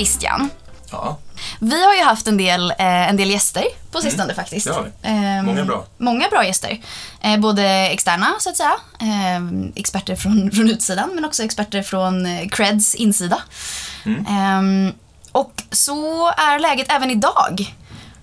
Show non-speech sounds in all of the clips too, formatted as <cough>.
Christian, Ja, vi har ju haft en del, eh, en del gäster på sistone faktiskt. det har vi. Ehm, Många bra. Många bra gäster. Eh, både externa så att säga, eh, experter från, <laughs> från utsidan men också experter från eh, Creds insida. Mm. Ehm, och så är läget även idag.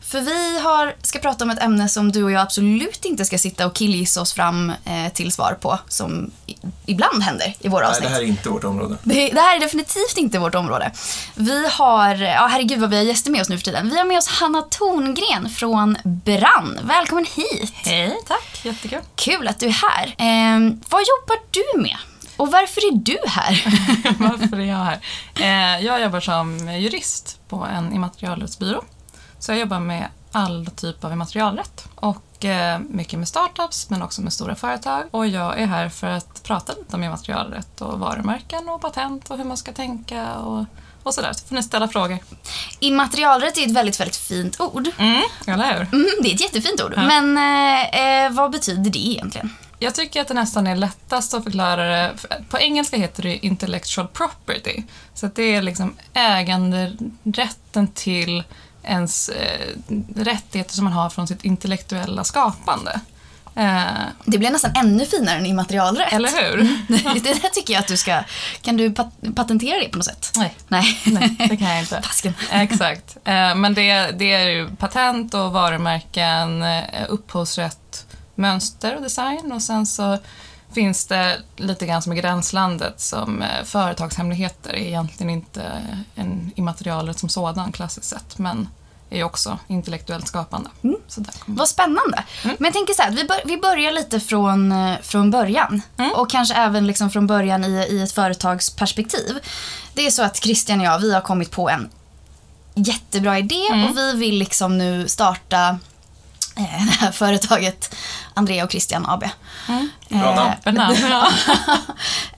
För vi har, ska prata om ett ämne som du och jag absolut inte ska sitta och killgissa oss fram eh, till svar på, som i, ibland händer i våra nej, avsnitt. det här är inte vårt område. Det, det här är definitivt inte vårt område. Vi har, ja herregud vad vi har gäster med oss nu för tiden. Vi har med oss Hanna Torngren från Brann. Välkommen hit. Hej, tack. Jättekul. Kul att du är här. Eh, vad jobbar du med? Och varför är du här? <laughs> Varför är jag här? Eh, jag jobbar som jurist på en immaterialrättsbyrå. Så jag jobbar med all typ av immaterialrätt. Och eh, mycket med startups, men också med stora företag. Och jag är här för att prata lite om immaterialrätt och varumärken och patent och hur man ska tänka och, och sådär. Så får ni ställa frågor. Immaterialrätt är ett väldigt, väldigt fint ord. Mm, eller hur? Mm, det är ett jättefint ord. Ja. Men eh, eh, vad betyder det egentligen? Jag tycker att det nästan är lättast att förklara det. På engelska heter det intellectual property. Så det är liksom äganderätten till ens eh, rättigheter som man har från sitt intellektuella skapande. Eh, Det blir nästan ännu finare än immaterialrätt. eller hur? <laughs> det, det där tycker jag att du ska... Kan du pat patentera det på något sätt? Nej. Nej. Nej, det kan jag inte. <laughs> Tasken. <laughs> Exakt. Eh, Men det, det är ju patent och varumärken, eh, upphovsrätt, mönster och design och sen så finns det lite grann som i gränslandet som eh, företagshemligheter är egentligen inte en immaterialrätt som sådan klassiskt sett men är också intellektuellt skapande. Så där kommer Vad spännande. Mm. Men jag tänker så här, vi, bör, vi börjar lite från, eh, från början. Mm. Och kanske även liksom från början i, i ett företagsperspektiv. Det är så att Christian och jag, vi har kommit på en jättebra idé Mm. och vi vill liksom nu starta <laughs> det här företaget Andrea och Christian AB. Bra namn. Toppen namn, ja.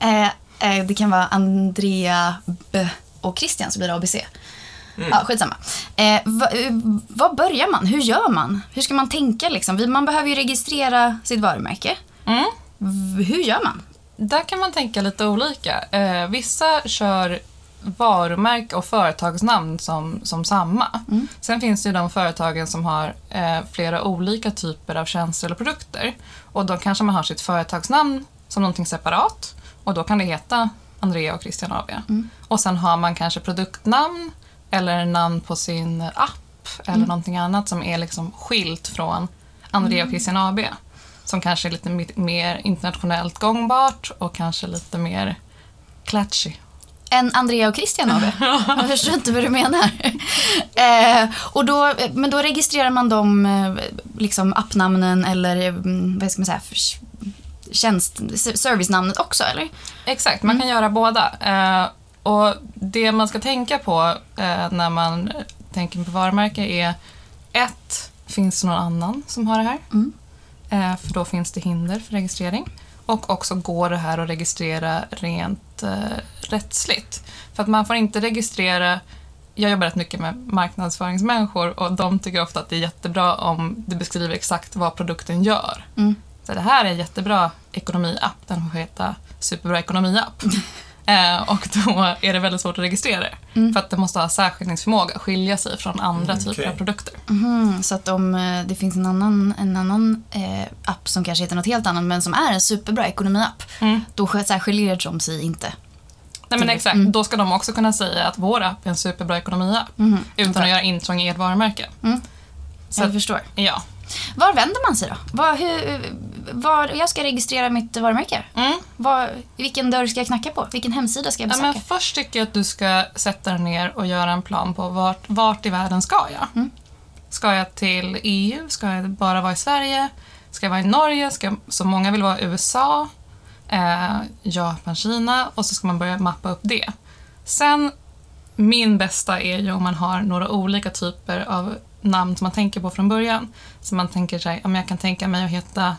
<laughs> Eh, eh, det kan vara Andrea B och Christian så blir det ABC. Mm. Ja, skitsamma. Eh, va, eh, vad börjar man? Hur gör man? Hur ska man tänka liksom? Man behöver ju registrera sitt varumärke. Mm. Hur gör man? Där kan man tänka lite olika. Eh, vissa kör varumärke och företagsnamn som, som samma. Sen finns det ju de företagen som har eh, flera olika typer av tjänster eller produkter. Och då kanske man har sitt företagsnamn som någonting separat och då kan det heta Andrea och Christian AB. Och sen har man kanske produktnamn eller namn på sin app eller någonting annat som är liksom skilt från Andrea och Christian AB. Som kanske är lite mer internationellt gångbart och kanske lite mer klatschig. En Andrea och Christian AB? <laughs> Jag förstår inte vad du menar. eh, och då, men då registrerar man de eh, liksom appnamnen eller mm, vad ska man säga, för- tjänst, servicenamnet också eller? Exakt, man kan göra båda. Eh, och det man ska tänka på eh, när man tänker på varumärke är ett, finns det någon annan som har det här? Mm. Eh, för då finns det hinder för registrering. Och också går det här att registrera rent eh, rättsligt. För att man får inte registrera jag jobbar rätt mycket med marknadsföringsmänniskor och de tycker ofta att det är jättebra om det beskriver exakt vad produkten gör. Mm. Så det här är en jättebra ekonomiapp, den får heta Superbra ekonomiapp. <laughs> eh, och då är det väldigt svårt att registrera det. Mm. För att det måste ha särskiljningsförmåga, skilja sig från andra Mm, typer okej. av produkter. Mhm, så att om eh, det finns en annan, en annan eh, app som kanske heter något helt annat men som är en superbra ekonomiapp, Mm. då sk- så här skiljer de sig inte. Nej men exakt, mm. då ska de också kunna säga att vår app är en superbra ekonomiapp. Mhm, Utan okej. att göra intrång i ert varumärke. Mm. Så Jag förstår. ja. Var vänder man sig då? Var, hur, var, jag ska registrera mitt varumärke. Mm. Var, vilken dörr ska jag knacka på? Vilken hemsida ska jag Ja, besöka? men först tycker jag att du ska sätta dig ner och göra en plan på vart, vart i världen ska jag? Mm. Ska jag till EU? Ska jag bara vara i Sverige? Ska jag vara i Norge? Ska, så många vill vara i USA, eh, Japan, Kina och så ska man börja mappa upp det. Sen, min bästa är ju om man har några olika typer av namn som man tänker på från början. Så man tänker sig, om jag kan tänka mig att heta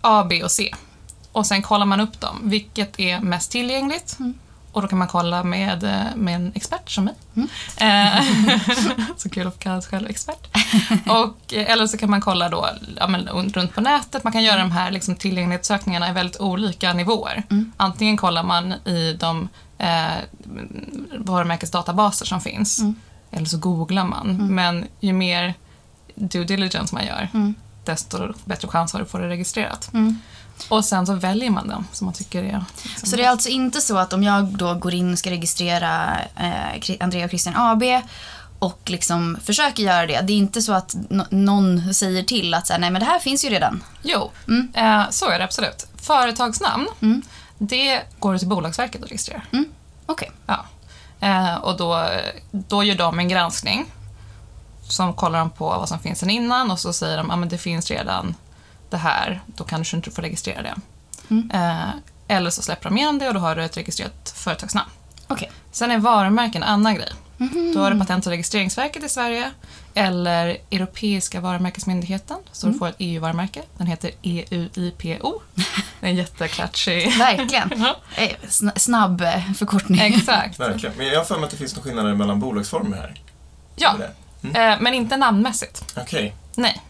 A, B och C. Och sen kollar man upp dem. Vilket är mest tillgängligt? och då kan man kolla med, eh, med en expert som mig. Mm. Eh, <laughs> så kul att få kalla sig själv expert. Och, eh, eller så kan man kolla då, ja, men, runt på nätet. Man kan göra de här liksom, tillgänglighetssökningarna i väldigt olika nivåer. Mm. Antingen kollar man i de eh, varumärkesdatabaser som finns. Mm. Eller så googlar man. Men ju mer due diligence man gör, Mm. Desto bättre chans har du att få det registrerat. Mm. Och sen så väljer man den som man tycker är... Liksom, Så det är alltså inte så att om jag då går in och ska registrera eh, Andrea och Christian AB och liksom försöker göra det. Det är inte så att no- någon säger till att så här, nej men det här finns ju redan. Jo, Mm. eh, så är det absolut. Företagsnamn, Mm. det går till Bolagsverket och registrerar. Mm. Okej. Ja. Eh, och då, då gör de en granskning. Som kollar de på vad som finns sedan innan och så säger de att ah, men det finns redan det här, då kanske du inte får registrera det. Mm. Eh, eller så släpper de igen det och då har du ett registrerat företagsnamn. Okej. Sen är varumärken en annan grej. Mhm. Då har du Patent och registreringsverket i Sverige eller Europeiska varumärkesmyndigheten, så Mm. du får ett EU-varumärke. Den heter EUIPO. Det är en jätteklatschig... <laughs> Verkligen. <laughs> Ja, Eh, sn- snabb eh, förkortning. Exakt. Verkligen. Men jag har för mig att det finns några skillnader mellan bolagsformer här. Ja, Är det? eh, men inte namnmässigt. Okej. Nej.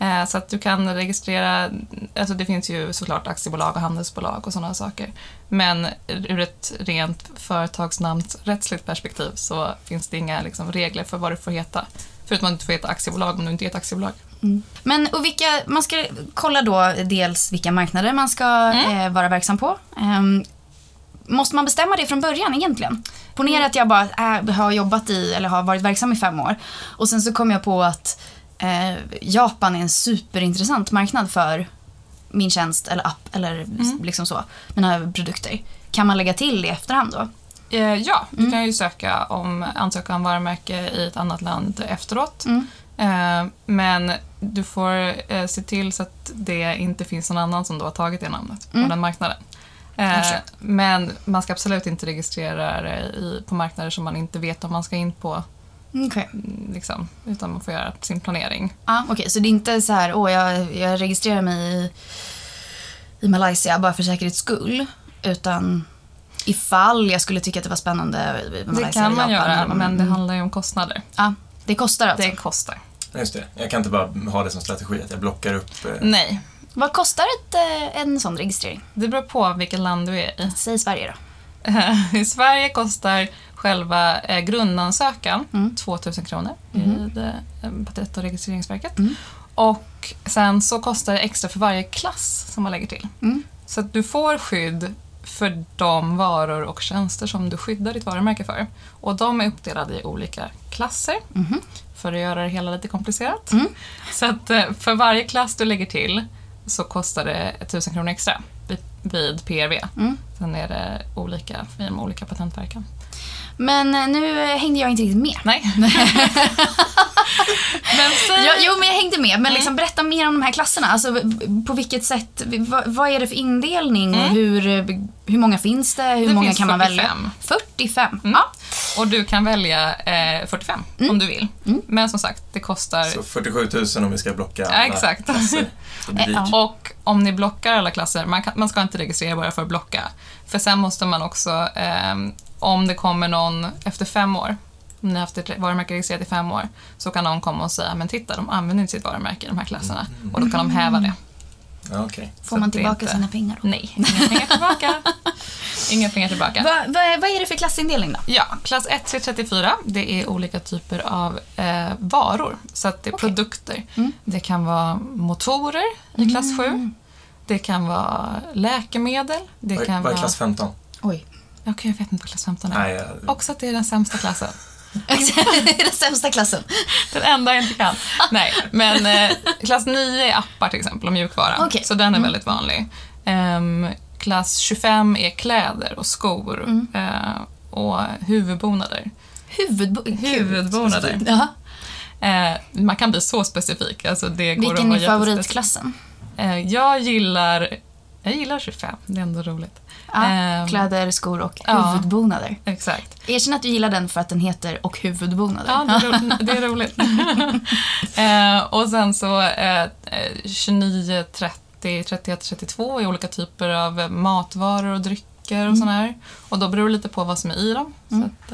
Eh, Så att du kan registrera, alltså det finns ju såklart aktiebolag och handelsbolag och sådana saker. Men ur ett rent företagsnamnsrättsligt perspektiv så finns det inga liksom, regler för vad du får heta. Förutom att du inte får heta aktiebolag om du inte är ett aktiebolag. Mm. Men och vilka, man ska kolla då dels vilka marknader man ska Mm. eh, vara verksam på. Måste man bestämma det från början egentligen? Ponera Mm. att jag bara äh, har jobbat i eller har varit verksam i fem år och sen så kom jag på att eh, Japan är en superintressant marknad för min tjänst eller app eller Mm. liksom så, mina produkter. Kan man lägga till i efterhand då? Eh, Ja, du Mm. kan ju söka om ansöka om varumärke i ett annat land efteråt. Mm. Eh, Men du får eh, se till så att det inte finns någon annan som då har tagit det namnet Mm. på den marknaden. Eh. Men man ska absolut inte registrera det i, på marknader som man inte vet om man ska in på. Okej. mm, Liksom, utan man får göra sin planering. Ja, okej, så det är inte så här, åh, jag, jag registrerar mig i, i Malaysia bara för säkerhets skull. Utan ifall jag skulle tycka att det var spännande med Det Malaysia kan eller man göra, eller- men det mm. handlar ju om kostnader. Ja, det kostar alltså. Det kostar. Just det. Jag kan inte bara ha det som strategi att jag blockar upp... eh, Nej, Vad kostar ett, eh, en sån registrering? det beror på vilket land du är i. Säg Sverige då. <laughs> I Sverige kostar själva eh, grundansökan Mm. 2000 kronor eh, Patent och registreringsverket. Mm. Och sen så kostar det extra för varje klass som man lägger till. Mm. Så att du får skydd för de varor och tjänster som du skyddar ditt varumärke för. Och de är uppdelade i olika klasser Mhm. för att göra det hela lite komplicerat. Mm. Så att eh, för varje klass du lägger till så kostar det 1000 kronor extra vid, vid PRV. Mm. Sen är det olika i de olika patentverken. Men eh, nu eh, hängde jag inte riktigt med. Nej. <laughs> men säg... Ja, jo, men jag hängde med. Mm. Men liksom, berätta mer om de här klasserna. Alltså, på vilket sätt, vad, vad är det för indelning och Mm. hur, eh, hur många finns det? Hur Det många kan man 45. välja? 45. Mm. Ja. Och du kan välja eh, 45 om du vill. Mm. Men som sagt, det kostar... Så 47 000 om vi ska blocka alla Ja, exakt. klasser. Och om ni blockar alla klasser, man, kan, man ska inte registrera bara för att blocka. För sen måste man också, ehm, om det kommer någon efter fem år, om ni har haft ett varumärke registrerat i fem år, så kan någon komma och säga, men titta, de använder inte sitt varumärke i de här klasserna. Och då kan de häva det. Okej. Får man tillbaka inte- sina pengar då? Nej, <laughs> inga pengar tillbaka. inga pengar tillbaka. Va, va, vad är det för klassindelning då? Ja, klass 1 till 34, det är olika typer av eh, varor. Så att det är Okej. produkter. Mm. Det kan vara motorer i klass 7. Det kan vara läkemedel. Det Vad kan vad är vara... klass 15? Oj. Okej, jag vet inte vad klass 15 är. Nej, jag... Också att det är den sämsta klassen. <laughs> den sämsta klassen. Den enda jag inte kan. Nej, men eh, klass 9 är appar till exempel och mjukvara. Okej. Så den är väldigt vanlig. Ehm, klass 25 är kläder och skor Mm. eh, och huvudbonader. Huvudbo- Huvudbonader. Ja. Eh, man kan bli så specifik. Alltså det går Vilken är favoritklassen? Eh, jag gillar jag gillar 25, det är ändå roligt. Ja, Ehm, kläder, skor och ja. huvudbonader. Exakt. Erkänn att du gillar den för att den heter och huvudbonader. Ja, det är, ro- <laughs> det är roligt. <laughs> eh, och sen så eh, 29, 30, 31, 32 är olika typer av matvaror och drycker och sådana här. Och då beror det lite på vad som är i dem. Så att,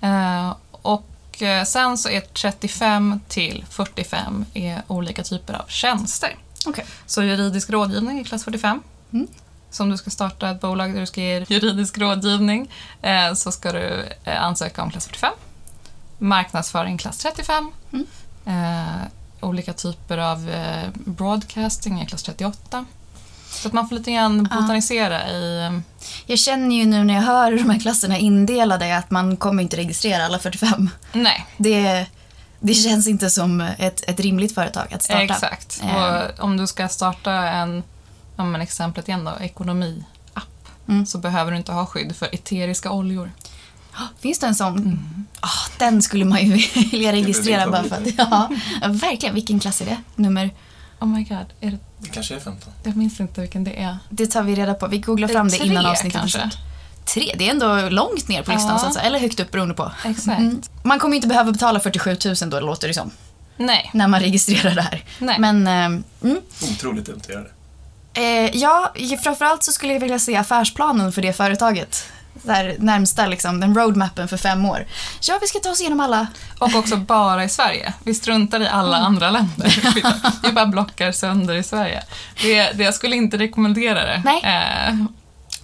eh, och eh, sen så är 35 till 45 är olika typer av tjänster. Okej. Så juridisk rådgivning i klass 45. Mm. Så om du ska starta ett bolag där du ska ge juridisk rådgivning eh, så ska du eh, ansöka om klass 45. Marknadsföring klass 35. Mm. Eh, olika typer av eh, broadcasting i klass 38. Så att man får lite grann botanisera i... eh, Jag känner ju nu när jag hör hur de här klasserna är indelade att man kommer inte registrera alla 45. Nej, Det, det känns inte som ett, ett rimligt företag att starta. exakt. Eh. Och om du ska starta en, ja men exemplet igen då, ekonomi-app Mm. så behöver du inte ha skydd för eteriska oljor. Finns det en sån? Mm. Ah, den skulle man ju <laughs> vilja registrera bara för att... Ja, verkligen. Vilken klass är det? Nummer? Oh my god, är det, Det kanske är 15. jag minns inte vilken det är. Det tar vi reda på. Vi googlar fram det Tre, innan avsnittet. kanske? Tre? Det är ändå långt ner på listan, Ja. så att säga. eller högt upp beroende på. Exakt. Mm. Man kommer inte behöva betala 47 000 då, låter det som, Nej. när man registrerar det här. Nej. Men eh, mm. Otroligt dumt att göra det. Eh, ja, framförallt så skulle jag vilja se affärsplanen för det företaget. Där närmsta liksom, den roadmappen för fem år. Ja, vi ska ta oss igenom alla. Och också bara i Sverige. Vi struntar i alla Mm. andra länder. <laughs> Vi bara blockar sönder i Sverige. Det, det jag skulle inte rekommendera det. Nej. Eh,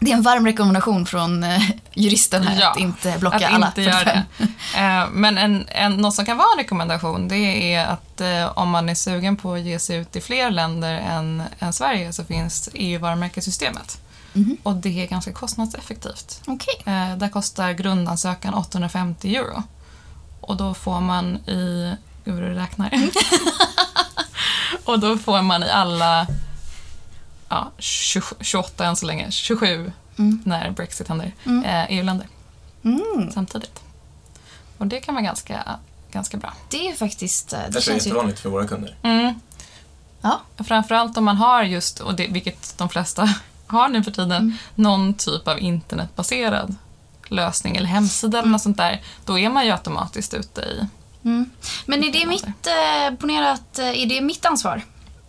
Det är en varm rekommendation från eh, juristen här Ja, att inte blocka att alla inte göra 45. det. Eh, men en, en, något som kan vara en rekommendation det är att eh, om man är sugen på att ge sig ut i fler länder än, än Sverige så finns EU-varumärkessystemet. Mhm. Och det är ganska kostnadseffektivt. Eh, där kostar grundansökan 850 euro. Och då får man i... Gud du räknar. <laughs> och då får man i alla ja, 20, 28 än så länge, 27 Mm. när Brexit händer, Mm. eh, EU-länder Mm. samtidigt. Och det kan vara ganska, ganska bra. Det är ju faktiskt... eh, Det, Det känns ju... jättevanligt för våra kunder. Mm. Ja. Framförallt om man har just, och det, vilket de flesta <laughs> har nu för tiden, Mm. någon typ av internetbaserad lösning eller hemsida eller något sånt där, då är man ju automatiskt ute i... Mm. Men är det mitt, eh, ponera att, eh, är det mitt ansvar?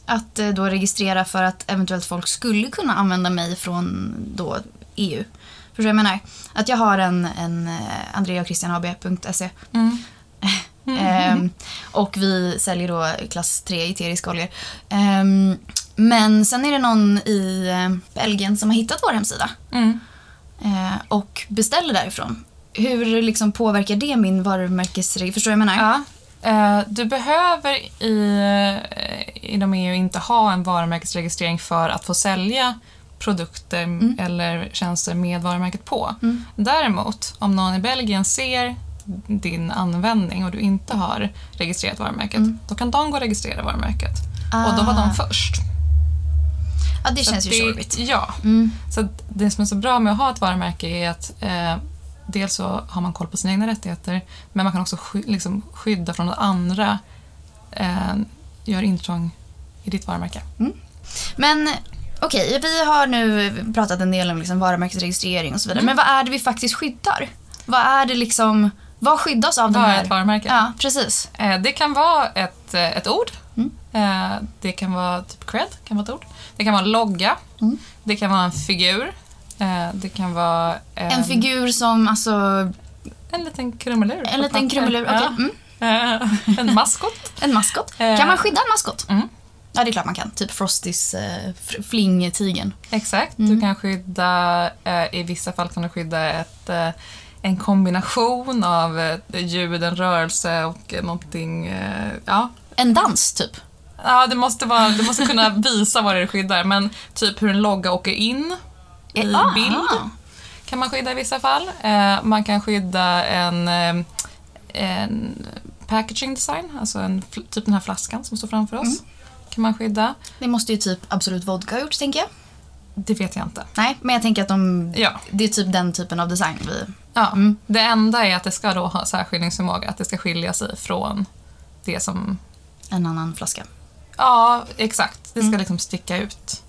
Att eh, då registrera för att eventuellt folk skulle kunna använda mig från då EU. Förstår du vad jag menar? Att jag har en, en eh, andreachristianhab.se <laughs> Mm. Ehm, och vi säljer då klass 3 eteriska oljor. Ehm, men sen är det någon i eh, Belgien som har hittat vår hemsida Mm. eh, och beställer därifrån. Hur liksom påverkar det min varumärkesregistrering? Förstår du vad jag menar? Ja. Eh, Du behöver i, eh, inom EU inte ha en varumärkesregistrering för att få sälja produkter eller tjänster med varumärket på. Mm. Däremot, om någon i Belgien ser din användning och du inte har registrerat varumärket, då kan de gå och registrera varumärket. Och då var Ah. de först. Ja, det Så känns ju det- tjorvigt. Ja. Mm. Så det som är så bra med att ha ett varumärke är att eh, dels så har man koll på sina egna rättigheter men man kan också sky- liksom skydda från att andra eh, gör intrång i ditt varumärke. Men okej, vi har nu pratat en del om liksom varumärkesregistrering och så vidare. Mm. Men vad är det vi faktiskt skyddar? Vad är det liksom, vad skyddas av den Vad är här? ett varumärke? Ja, precis. Eh, det kan vara ett, eh, ett ord. Mm. Eh, det kan vara typ cred, kan vara ett ord. Det kan vara en logga. Mm. Det kan vara en figur. Eh, det kan vara en, En figur som, alltså, en liten krumelur. en liten krumelur. Okej. Ja. Mm. Eh, en maskot. <laughs> En maskot. Eh. Kan man skydda en maskot? Mm. Ja, det är klart man kan. Typ Frostys eh, fling-tigern. Exakt. Mm. Du kan skydda, eh, i vissa fall kan du skydda ett, eh, en kombination av eh, ljud, en rörelse och eh, någonting, eh, ja. En dans, typ. Ja, det måste, vara, du måste kunna <laughs> visa vad det är du skyddar, men typ hur en logga åker in i aha. bild kan man skydda i vissa fall. Eh, man kan skydda en, eh, en packaging design, alltså en, typ den här flaskan som står framför oss. Mm. Kan man skydda. Det måste ju typ Absolut Vodka ha gjort, tänker jag. Det vet jag inte. Nej, men jag tänker att de, Ja. det är typ den typen av design vi... Ja, Mm. Det enda är att det ska då ha särskiljningsförmåga, att det ska skilja sig från det som... En annan flaska. Ja, exakt. Det ska Mm. liksom sticka ut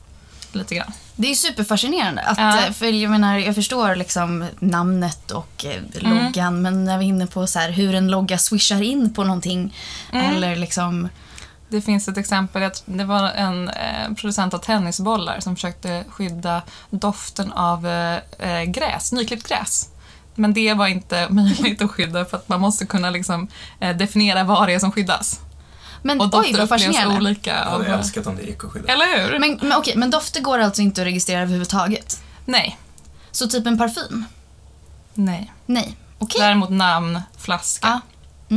lite grann. Det är superfascinerande. Att, Ja. eh, För jag menar, jag förstår liksom namnet och eh, loggan, men när vi är inne på så här, hur en logga swishar in på någonting Mm. eller liksom Det finns ett exempel, det var en eh, producent av tennisbollar som försökte skydda doften av eh, eh, gräs, nyklippt gräs. Men det var inte <laughs> möjligt att skydda för att man måste kunna liksom, eh, definiera vad det är som skyddas. Men Och oj, dofter vad upplevs fascinerande. olika. Jag hade älskat om det gick att skydda. eller hur? Men, men okej, men dofter går alltså inte att registrera överhuvudtaget? Nej. Så typ en parfym? Nej. Nej. Okej. Däremot namn, flaska. Ja.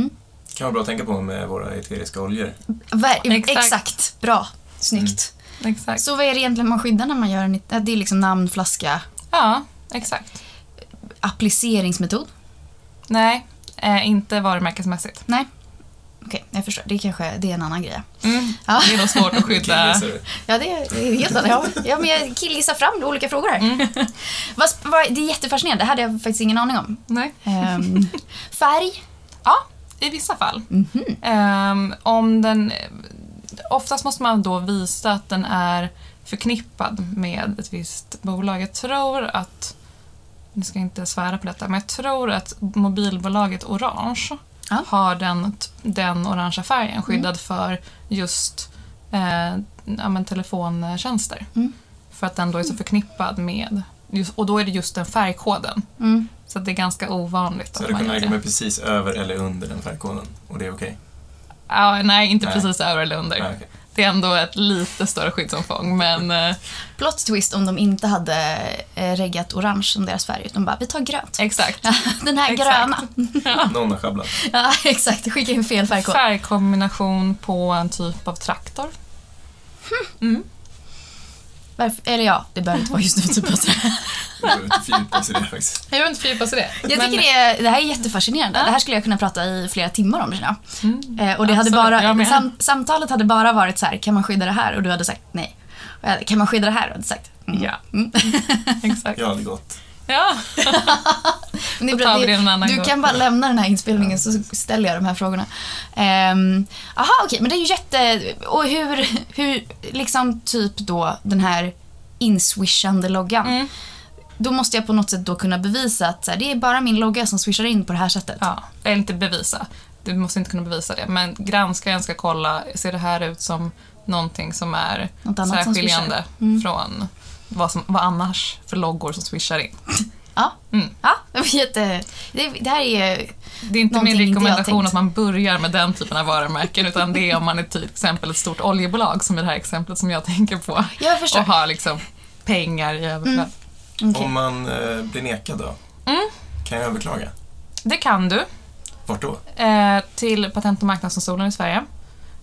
kan vara bra att tänka på med våra eteriska oljor. Ver- Exakt. exakt. Bra. Snyggt. Exakt. Så vad är det egentligen man skyddar när man gör en... Det är liksom namn, flaska, Ja, exakt. appliceringsmetod? Nej, eh, inte varumärkesmässigt. Nej. Okej, jag förstår. Det är kanske det är en annan grej. Mm. Ja. Det är nog svårt att skydda. Ja, det är, helt annat. Ja, men jag killgissar fram olika frågor här. Mm. <laughs> vad, vad, det är jättefascinerande. Det hade jag faktiskt ingen aning om. Nej. Ehm, <laughs> färg? Ja, i vissa fall. Mhm. Ehm, om den... Oftast måste man då visa att den är förknippad med ett visst bolag. Jag tror att... Nu ska jag inte svära på detta, men jag tror att mobilbolaget Orange Ja. har den, den orangea färgen skyddad för just eh, ja, men telefontjänster. Mm. För att den då är så förknippad med... Just, och då är det just den färgkoden. Mm. Så att det är ganska ovanligt Så att du man lägga mig precis över eller under den färgkoden och det är okej? Ja, nej, inte Nej. precis över eller under. Nej, okej. Det är ändå ett lite större skyddsomfång, men eh, Plot twist om de inte hade eh, reggat orange som deras färg. Utan bara, vi tar grönt. exakt. <laughs> Den här Exakt. <laughs> gröna. Någon har sjabblat. Ja, exakt. Skicka in fel färgkod. Färgkombination på en typ av traktor. Mm. Varför? Eller ja, det behöver inte vara just nu typ av <laughs> Vi behöver inte fördjupa oss i det faktiskt. Jag inte fördjupa sig i det. Jag tycker det, är, det här är jättefascinerande. Det här skulle jag kunna prata i flera timmar om känner jag. Mm. Eh, och det hade bara, jag sam, samtalet hade bara varit så här, kan man skydda det här? Och du hade sagt nej. Och jag hade, kan man skydda det här? Och du hade sagt mm. Ja, Mm. <laughs> exakt. Jag hade gått. Ja, <laughs> Men det bra, det- Du gång. kan bara lämna den här inspelningen så ställer jag de här frågorna. Ehm, Aha, okej, men det är ju jätte... Och hur, hur, liksom typ då den här inswishande loggan. Mm. Då måste jag på något sätt då kunna bevisa att så här, det är bara min logga som swishar in på det här sättet. ja. Eller inte bevisa. Du måste inte kunna bevisa det. Men granskaren ska kolla, ser det här ut som någonting som är Något annat som särskiljande. Mm. från vad, som, vad annars för loggor som swishar in? <laughs> Ja, Mm. ja jätte, det, det här är... Det är inte min rekommendation att man börjar med den typen av varumärken utan det är om man är till exempel ett stort oljebolag som i det här exemplet som jag tänker på. Jag förstår. Och har liksom pengar i överflöd. Okej. Om man eh, blir nekad då? Mm. Kan jag överklaga? Det kan du. Vart då? Eh, till Patent och marknadsdomstolen i Sverige.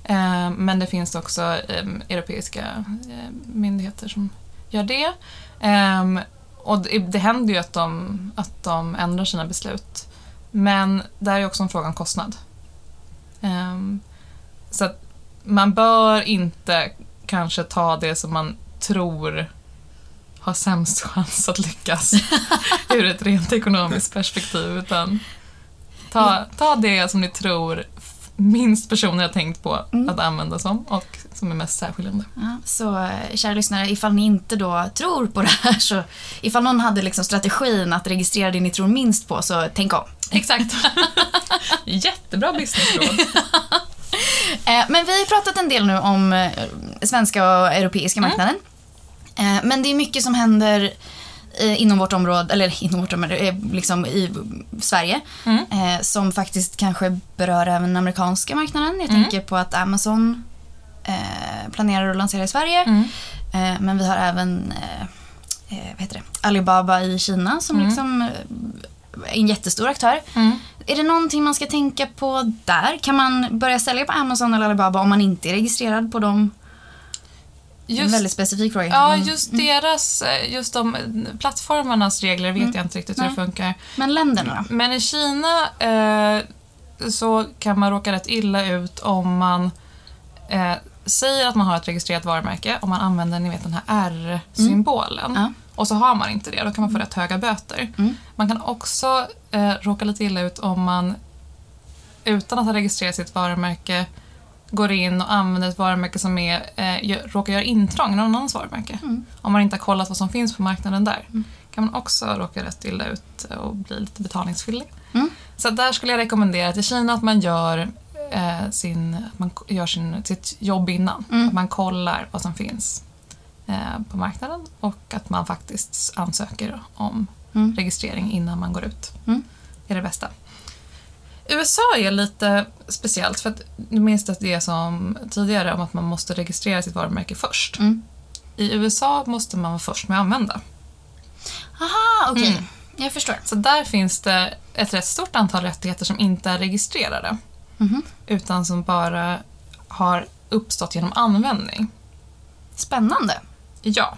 Eh, men det finns också eh, europeiska eh, myndigheter som gör det. Ehm, och det, det händer ju att de, att de ändrar sina beslut. Men där är också en fråga om kostnad. Ehm, så att man bör inte kanske ta det som man tror har sämst chans att lyckas <laughs> ur ett rent ekonomiskt perspektiv. Utan ta, ta det som ni tror minst personer har tänkt på Mm. att använda som och som är mest särskiljande. Ja, så eh, kära lyssnare, ifall ni inte då tror på det här så ifall någon hade liksom strategin att registrera det ni tror minst på så tänk om. Exakt. <laughs> Jättebra businessråd. <laughs> Eh, men vi har pratat en del nu om eh, svenska och europeiska marknaden. Eh, men det är mycket som händer eh, inom vårt område, eller <laughs> inom vårt område, eh, liksom i Sverige. Mm. Eh, som faktiskt kanske berör även den amerikanska marknaden. Jag Mm. tänker på att Amazon eh, planerar att lansera i Sverige. Mm. Eh, men vi har även eh, eh, vad heter det? Alibaba i Kina som Mm. liksom eh, är en jättestor aktör. Mm. Är det någonting man ska tänka på där? Kan man börja sälja på Amazon eller Alibaba om man inte är registrerad på dem? Är en Just, väldigt specifik fråga. ja, Men- just deras, eh, just de plattformarnas regler vet Mm. jag inte riktigt hur det Nej. funkar. Men länderna då? Men i Kina eh, så kan man råka rätt illa ut om man eh, säger att man har ett registrerat varumärke, om man använder ni vet, den här R-symbolen. Ja. Och så har man inte det, då kan man få rätt höga böter. Mm. Man kan också eh, råka lite illa ut om man utan att ha registrerat sitt varumärke går in och använder ett varumärke som är, eh, råkar göra intrång i någon annans varumärke. Mm. Om man inte har kollat vad som finns på marknaden där kan man också råka rätt illa ut och bli lite betalningsskyldig. Mm. Så där skulle jag rekommendera till Kina att man gör eh, sin, att man gör sin, sitt jobb innan. Mm. Att man kollar vad som finns eh, på marknaden och att man faktiskt ansöker om Mm. registrering innan man går ut. Mm. Det är det bästa. USA är lite speciellt för att du minns att det är som tidigare om att man måste registrera sitt varumärke först. Mm. I USA måste man vara först med att använda. Aha, okej. Mm. Jag förstår. Så där finns det ett rätt stort antal rättigheter som inte är registrerade. Mhm. Utan som bara har uppstått genom användning. Spännande. Ja.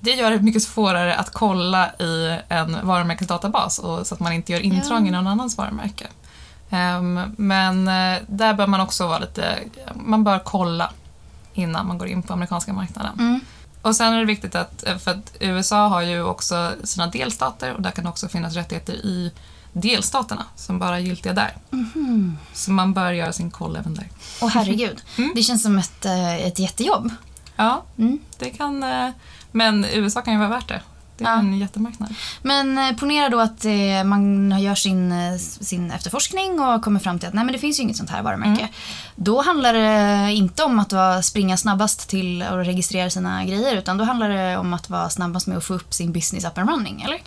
Det gör det mycket svårare att kolla i en varumärkesdatabas och, så att man inte gör intrång Ja. i någon annans varumärke. Ehm, men eh, där bör man också vara lite... Man bör kolla innan man går in på amerikanska marknaden. Mm. Och sen är det viktigt att, eh, för att USA har ju också sina delstater och där kan det också finnas rättigheter i delstaterna som bara är giltiga där. Mhm. Så man bör göra sin koll även där. Åh herregud. <laughs> Mm. Det känns som ett, eh, ett jättejobb. Ja, Mm. det kan... Men USA kan ju vara värt det. Det är Ja. en jättemarknad. Men eh, ponera då att eh, man gör sin, eh, sin efterforskning och kommer fram till att nej, men det finns ju inget sånt här varumärke. Mm. Då handlar det inte om att vara, springa snabbast till att registrera sina grejer utan då handlar det om att vara snabbast med att få upp sin business up and running, eller?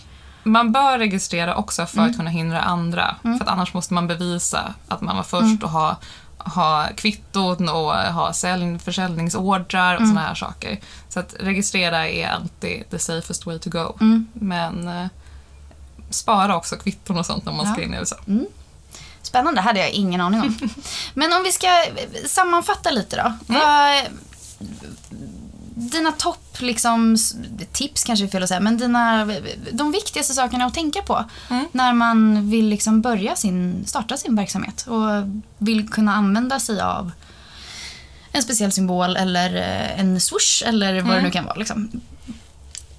Man bör registrera också för Mm. att kunna hindra andra. För att annars måste man bevisa att man var först Mm. och ha, ha kvitton och ha sälj, försäljningsordrar och Mm. såna här saker. Så att registrera är alltid the safest way to go. Mm. Men eh, spara också kvitton och sånt om man ska Ja. in i USA. Spännande, hade jag ingen aning om. <laughs> Men om vi ska eh, sammanfatta lite då. Mm. Vad, dina topp, liksom, tips kanske är fel att säga, men dina, de viktigaste sakerna att tänka på Mm. när man vill liksom börja sin, starta sin verksamhet och vill kunna använda sig av en speciell symbol eller eh, en swoosh eller vad det Mm. nu kan vara. Liksom.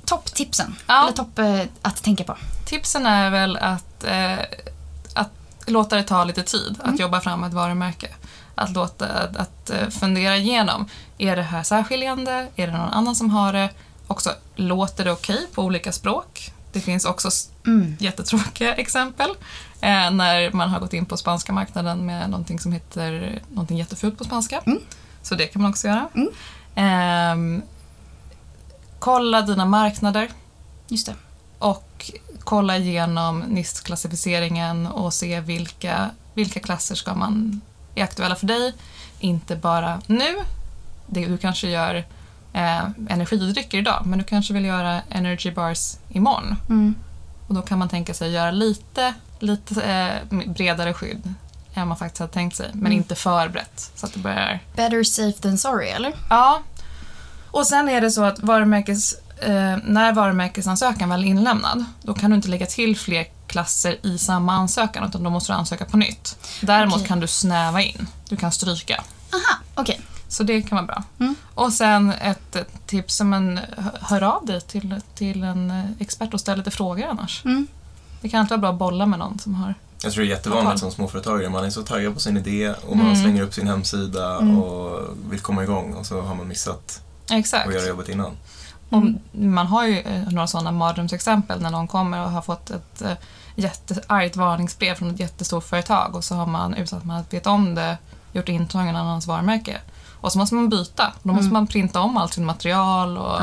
Topptipsen, Ja. eller topp eh, att tänka på. Tipsen är väl att, eh, att låta det ta lite tid Mm. att jobba fram ett varumärke. Att låta, att, eh, fundera igenom, är det här särskiljande? Är det någon annan som har det? Också, låter det okej på olika språk? Det finns också Mm. jättetråkiga exempel eh, när man har gått in på spanska marknaden med någonting som heter någonting jättefult på spanska. Mm. Så det kan man också göra. Mm. Ehm, kolla dina marknader Just det. och kolla igenom NIST-klassificeringen och se vilka, vilka klasser ska man, är aktuella för dig. Inte bara nu. Det, du kanske gör eh, energidrycker idag, men du kanske vill göra energy bars imorgon. Mm. Och då kan man tänka sig göra lite, lite eh, bredare skydd än man faktiskt hade tänkt sig, men Mm. inte för brett. Så att det börjar Better safe than sorry, eller? Ja. Och sen är det så att varumärkes, eh, när varumärkesansökan väl är inlämnad, då kan du inte lägga till fler klasser i samma ansökan, utan då måste du ansöka på nytt. Däremot Okej. kan du snäva in. Du kan stryka. Aha, okej. Så det kan vara bra. Mm. Och sen ett tips som en hö- hör av dig till, till en eh, expert och ställ lite frågor annars. Mm. Det kan inte vara bra att bolla med någon som har... Jag tror det är jättevanligt som småföretagare. Man är så taggad på sin idé och man Mm. slänger upp sin hemsida Mm. och vill komma igång och så har man missat Exakt. att göra jobbet innan. Och man har ju eh, några sådana mardrömsexempel när någon kommer och har fått ett eh, jätteargt varningsbrev från ett jättestort företag och så har man utan att man vet om det gjort intrång i någon annans varumärke. Och så måste man byta. Då måste Mm. man printa om allt sitt material och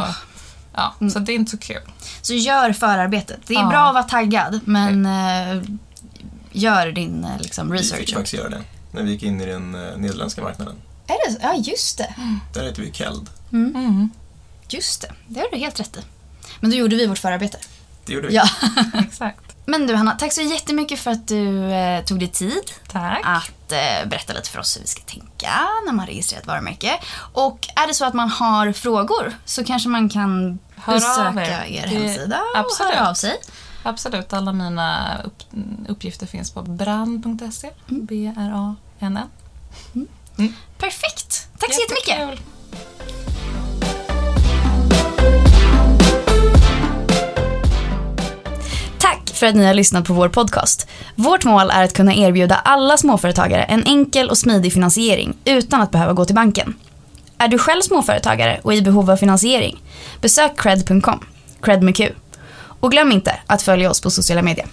ja, Mm. så det är inte så kul. Så gör förarbetet. Det är Ja. bra att vara taggad, men eh, gör din eh, liksom, Vi fick research. faktiskt göra det när vi gick in i den nederländska marknaden. Är det så? Ja, just det. Där heter vi Keld. Mm. Just det. Det har du helt rätt i. Men då gjorde vi vårt förarbete. Det gjorde vi. Ja. <laughs> Exakt. Men du Hanna, tack så jättemycket för att du eh, tog dig tid Tack. att eh, berätta lite för oss hur vi ska tänka när man registrerar ett varumärke. Och är det så att man har frågor så kanske man kan Hör besöka er. er Det- hemsida absolut. och höra av sig. Absolut, alla mina upp, uppgifter finns på brand.se. Mm. B-R-A-N-N. Perfekt! Tack så jättemycket! Jättekul. Tack för att ni har lyssnat på vår podcast. Vårt mål är att kunna erbjuda alla småföretagare en enkel och smidig finansiering utan att behöva gå till banken. Är du själv småföretagare och i behov av finansiering? Besök cred.com, cred med Q. Och glöm inte att följa oss på sociala medier.